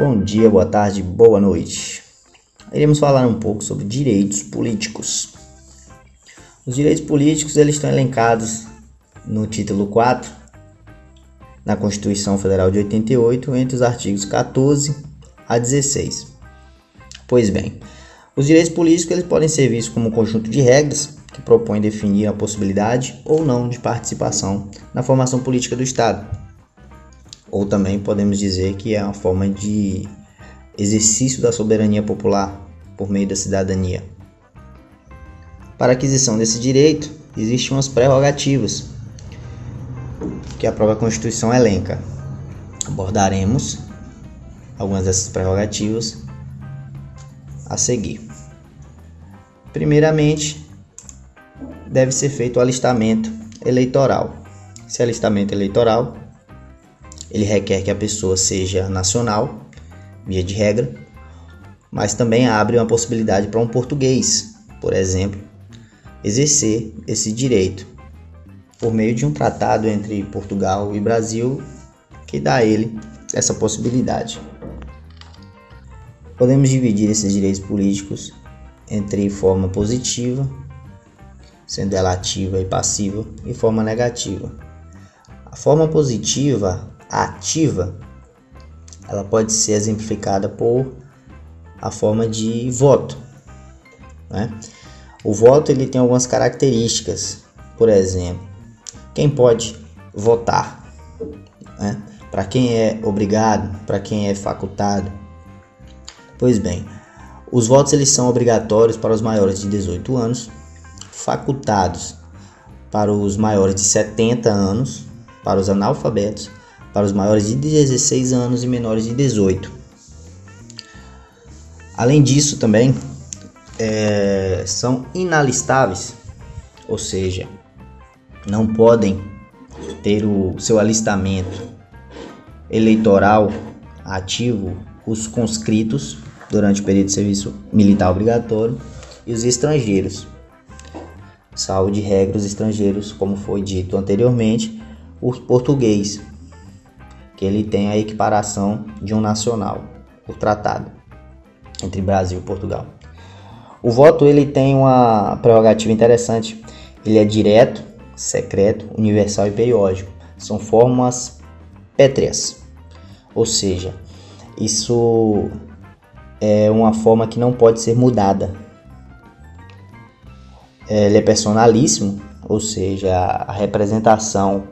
Bom dia, boa tarde, boa noite. Iremos falar um pouco sobre direitos políticos. Os direitos políticos eles estão elencados no título 4 na Constituição Federal de 88 entre os artigos 14 a 16. Pois bem, os direitos políticos eles podem ser vistos como um conjunto de regras que propõem definir a possibilidade ou não de participação na formação política do Estado. Ou também podemos dizer que é uma forma de exercício da soberania popular por meio da cidadania. Para aquisição desse direito, existem umas prerrogativas que a própria Constituição elenca. Abordaremos algumas dessas prerrogativas a seguir. Primeiramente, deve ser feito o alistamento eleitoral. Esse alistamento eleitoral, ele requer que a pessoa seja nacional, via de regra, mas também abre uma possibilidade para um português, por exemplo, exercer esse direito por meio de um tratado entre Portugal e Brasil que dá a ele essa possibilidade. Podemos dividir esses direitos políticos entre forma positiva, sendo ela ativa e passiva, e forma negativa. A forma positiva, ativa, ela pode ser exemplificada por a forma de voto. Né? O voto ele tem algumas características, por exemplo, quem pode votar, né? para quem é obrigado, para quem é facultado, Pois bem, os votos eles são obrigatórios para os maiores de 18 anos, facultados para os maiores de 70 anos, para os analfabetos, para os maiores de 16 anos e menores de 18. Além disso, também é, são inalistáveis, ou seja, não podem ter o seu alistamento eleitoral ativo os conscritos durante o período de serviço militar obrigatório e os estrangeiros. Salvo de regras estrangeiros, como foi dito anteriormente, o português, que ele tem a equiparação de um nacional, o tratado entre Brasil e Portugal. O voto ele tem uma prerrogativa interessante. Ele é direto, secreto, universal e periódico. São formas pétreas. Ou seja, isso é uma forma que não pode ser mudada. Ele é personalíssimo, ou seja, a representação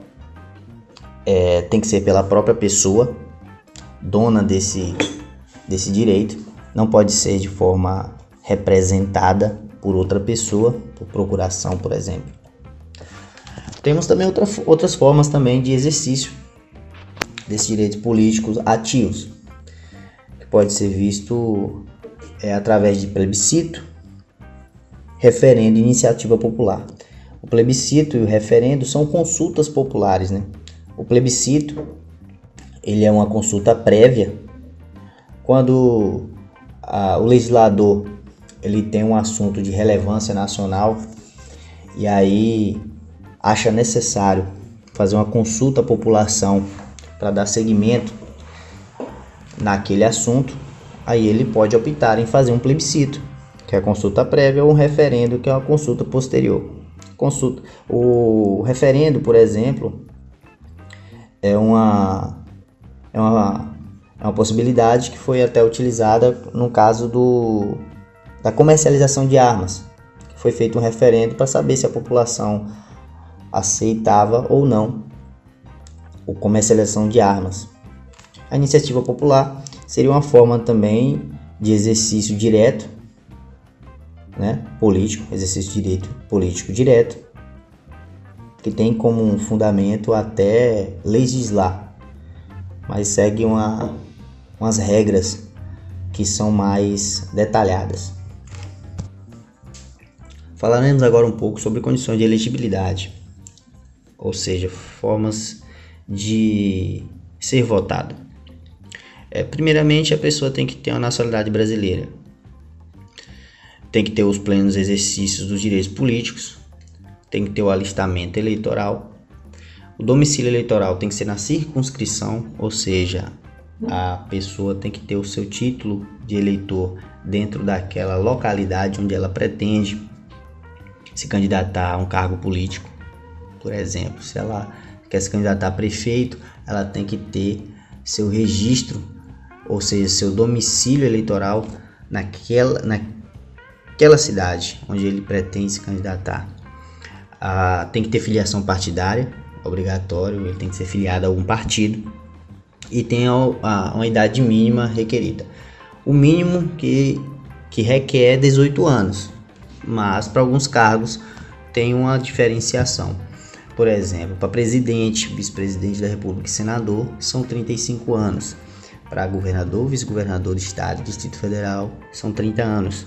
é, tem que ser pela própria pessoa, dona desse, desse direito, não pode ser de forma representada por outra pessoa, por procuração, por exemplo. Temos também outra, outras formas também de exercício desses direitos políticos ativos pode ser visto é, através de plebiscito, referendo e iniciativa popular. O plebiscito e o referendo são consultas populares, né? O plebiscito ele é uma consulta prévia quando a, o legislador ele tem um assunto de relevância nacional e aí acha necessário fazer uma consulta à população para dar seguimento naquele assunto, aí ele pode optar em fazer um plebiscito, que é a consulta prévia, ou um referendo, que é uma consulta posterior. Consulta. O referendo, por exemplo, é uma, é uma, é uma possibilidade que foi até utilizada no caso do, da comercialização de armas. Foi feito um referendo para saber se a população aceitava ou não a comercialização de armas. A iniciativa popular seria uma forma também de exercício direto, né, político, exercício de direito político direto, que tem como um fundamento até legislar, mas segue uma, umas regras que são mais detalhadas. Falaremos agora um pouco sobre condições de elegibilidade, ou seja, formas de ser votado. É, primeiramente, a pessoa tem que ter uma nacionalidade brasileira, tem que ter os plenos exercícios dos direitos políticos, tem que ter o alistamento eleitoral. O domicílio eleitoral tem que ser na circunscrição, ou seja, a pessoa tem que ter o seu título de eleitor dentro daquela localidade onde ela pretende se candidatar a um cargo político. Por exemplo, se ela quer se candidatar a prefeito, ela tem que ter seu registro, ou seja, seu domicílio eleitoral naquela, naquela cidade onde ele pretende se candidatar. Tem que ter filiação partidária, obrigatório, ele tem que ser filiado a algum partido e tem a, a, uma idade mínima requerida. O mínimo que, que requer é 18 anos, mas para alguns cargos tem uma diferenciação. Por exemplo, para presidente, vice-presidente da República e senador são 35 anos. Para governador, vice-governador do estado e Distrito Federal são 30 anos.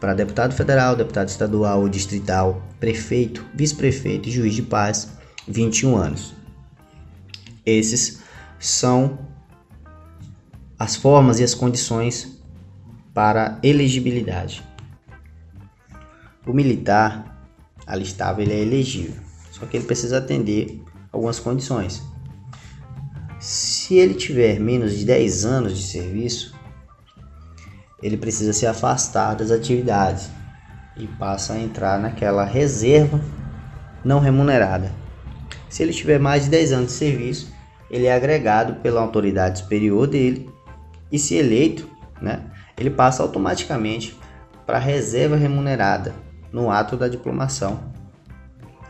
Para deputado federal, deputado estadual ou distrital, prefeito, vice-prefeito e juiz de paz, 21 anos. Esses são as formas e as condições para elegibilidade. O militar alistável ele é elegível, só que ele precisa atender algumas condições. Se ele tiver menos de 10 anos de serviço, ele precisa se afastar das atividades e passa a entrar naquela reserva não remunerada. Se ele tiver mais de 10 anos de serviço, ele é agregado pela autoridade superior dele e se eleito, né, ele passa automaticamente para a reserva remunerada no ato da diplomação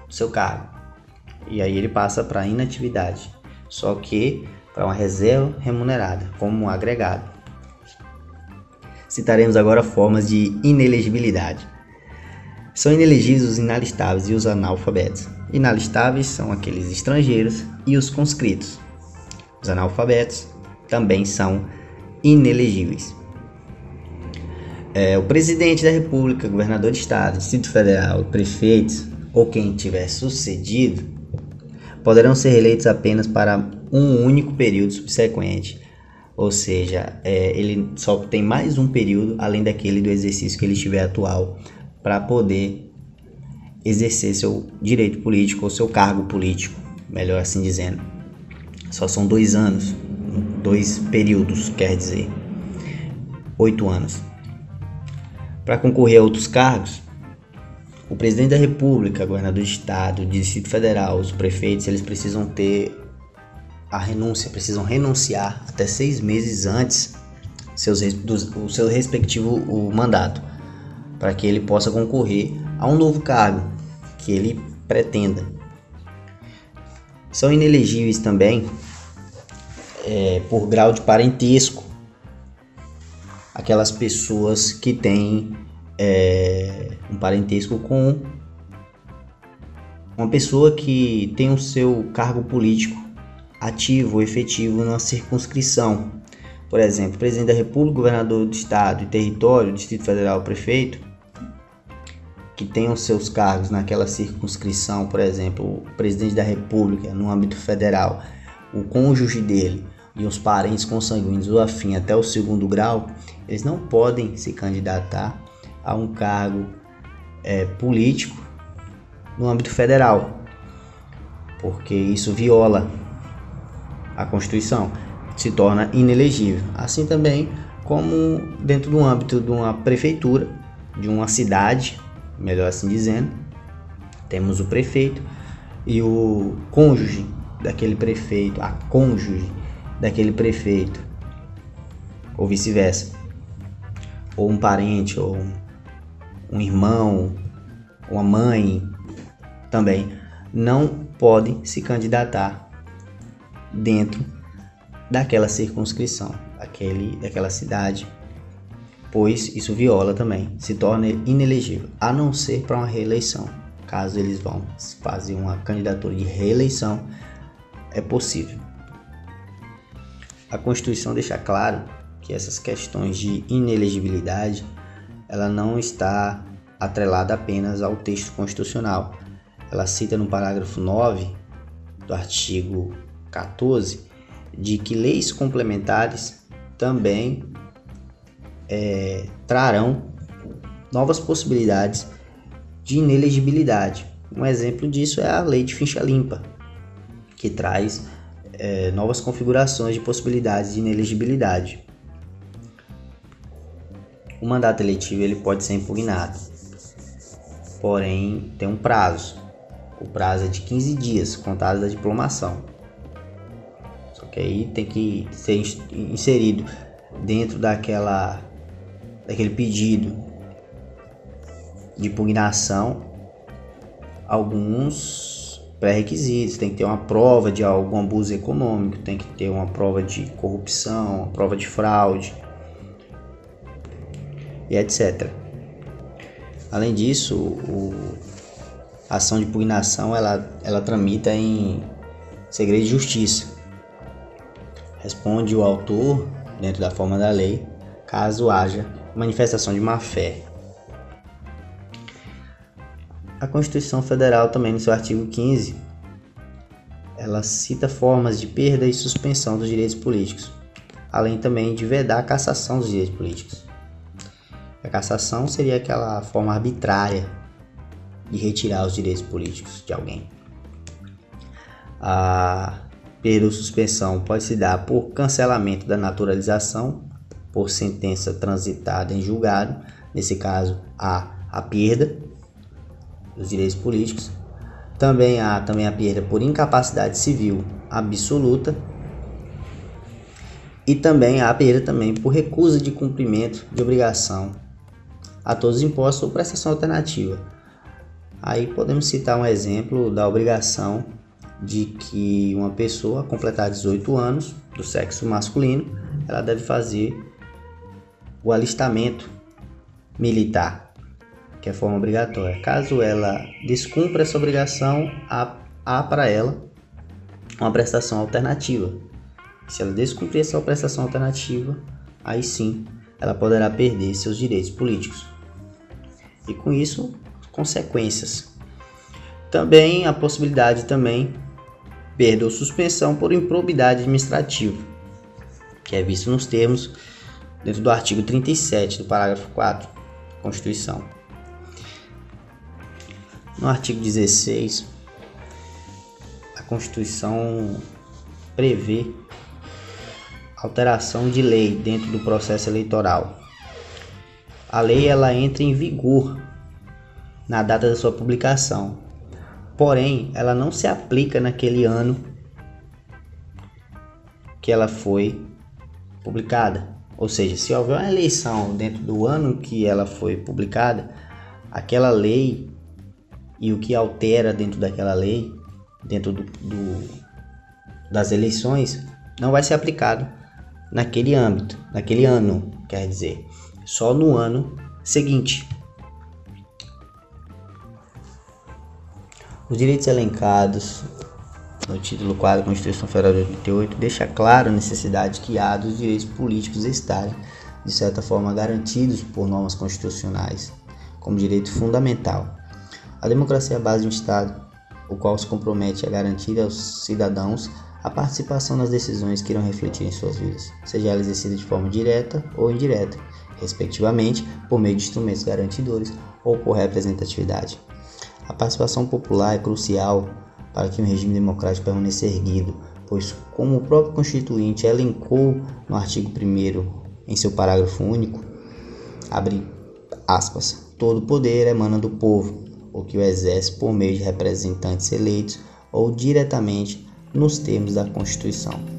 do seu cargo. E aí ele passa para inatividade, só que para uma reserva remunerada, como um agregado. Citaremos agora formas de inelegibilidade. São inelegíveis os inalistáveis e os analfabetos. Inalistáveis são aqueles estrangeiros e os conscritos. Os analfabetos também são inelegíveis. É, o presidente da República, governador de estado, Distrito Federal, prefeitos ou quem tiver sucedido poderão ser reeleitos apenas para um único período subsequente. Ou seja, é, ele só tem mais um período além daquele do exercício que ele estiver atual para poder exercer seu direito político ou seu cargo político, melhor assim dizendo. Só são dois anos, dois períodos, quer dizer, oito anos. Para concorrer a outros cargos, o presidente da República, governador de estado, Distrito Federal, os prefeitos, eles precisam ter a renúncia, precisam renunciar até seis meses antes seus, do, o seu respectivo o mandato, para que ele possa concorrer a um novo cargo que ele pretenda. São inelegíveis também é, por grau de parentesco aquelas pessoas que têm é, um parentesco com uma pessoa que tem o seu cargo político ativo ou efetivo numa circunscrição. Por exemplo, presidente da República, governador do estado e território, Distrito Federal, prefeito, que tenham seus cargos naquela circunscrição, por exemplo, o presidente da República no âmbito federal, o cônjuge dele e os parentes consanguíneos ou afim até o segundo grau, eles não podem se candidatar a um cargo é, político no âmbito federal, porque isso viola a Constituição, se torna inelegível. Assim também como dentro do âmbito de uma prefeitura, de uma cidade, melhor assim dizendo, temos o prefeito e o cônjuge daquele prefeito, a cônjuge daquele prefeito, ou vice-versa, ou um parente, ou um irmão, uma mãe também, não podem se candidatar dentro daquela circunscrição, daquele, daquela cidade, pois isso viola também, se torna inelegível, a não ser para uma reeleição. Caso eles vão fazer uma candidatura de reeleição, é possível. A Constituição deixa claro que essas questões de inelegibilidade ela não está atrelada apenas ao texto constitucional. Ela cita no parágrafo 9 do artigo 14 de que leis complementares também é, trarão novas possibilidades de inelegibilidade. Um exemplo disso é a lei de ficha limpa, que traz é, novas configurações de possibilidades de inelegibilidade. O mandato eletivo ele pode ser impugnado, porém tem um prazo. O prazo é de 15 dias, contado da diplomação. Que aí tem que ser inserido dentro daquela daquele pedido de impugnação alguns pré-requisitos. Tem que ter uma prova de algum abuso econômico, tem que ter uma prova de corrupção, uma prova de fraude e etc. Além disso, o, a ação de impugnação ela, ela tramita em segredo de justiça. Responde o autor dentro da forma da lei, caso haja manifestação de má-fé. A Constituição Federal também no seu artigo 15, ela cita formas de perda e suspensão dos direitos políticos, além também de vedar a cassação dos direitos políticos. A cassação seria aquela forma arbitrária de retirar os direitos políticos de alguém. A ou suspensão pode se dar por cancelamento da naturalização, por sentença transitada em julgado, nesse caso há a perda dos direitos políticos. Também há também a perda por incapacidade civil absoluta e também há a perda também por recusa de cumprimento de obrigação a todos os impostos ou prestação alternativa. Aí podemos citar um exemplo da obrigação de que uma pessoa completar 18 anos do sexo masculino, ela deve fazer o alistamento militar, que é forma obrigatória. Caso ela descumpra essa obrigação, há, há para ela uma prestação alternativa. Se ela descumprir essa prestação alternativa, aí sim ela poderá perder seus direitos políticos e com isso consequências. Também a possibilidade também perda ou suspensão por improbidade administrativa, que é visto nos termos dentro do artigo 37 do parágrafo 4 da Constituição. No artigo 16, a Constituição prevê alteração de lei dentro do processo eleitoral a lei ela entra em vigor na data da sua publicação. Porém, ela não se aplica naquele ano que ela foi publicada. Ou seja, se houver uma eleição dentro do ano que ela foi publicada, aquela lei e o que altera dentro daquela lei, dentro do, do, das eleições, não vai ser aplicado naquele âmbito, naquele ano, quer dizer só no ano seguinte. Os direitos elencados no título 4 da Constituição Federal de 88 deixa claro a necessidade que há dos direitos políticos estarem, de certa forma, garantidos por normas constitucionais, como direito fundamental. A democracia é a base de um Estado, o qual se compromete a garantir aos cidadãos a participação nas decisões que irão refletir em suas vidas, seja ela exercida de forma direta ou indireta, respectivamente, por meio de instrumentos garantidores ou por representatividade. A participação popular é crucial para que um regime democrático permaneça erguido, pois, como o próprio Constituinte elencou no artigo 1 em seu parágrafo único, abre aspas, todo poder emana do povo, o que o exerce por meio de representantes eleitos ou diretamente nos termos da Constituição.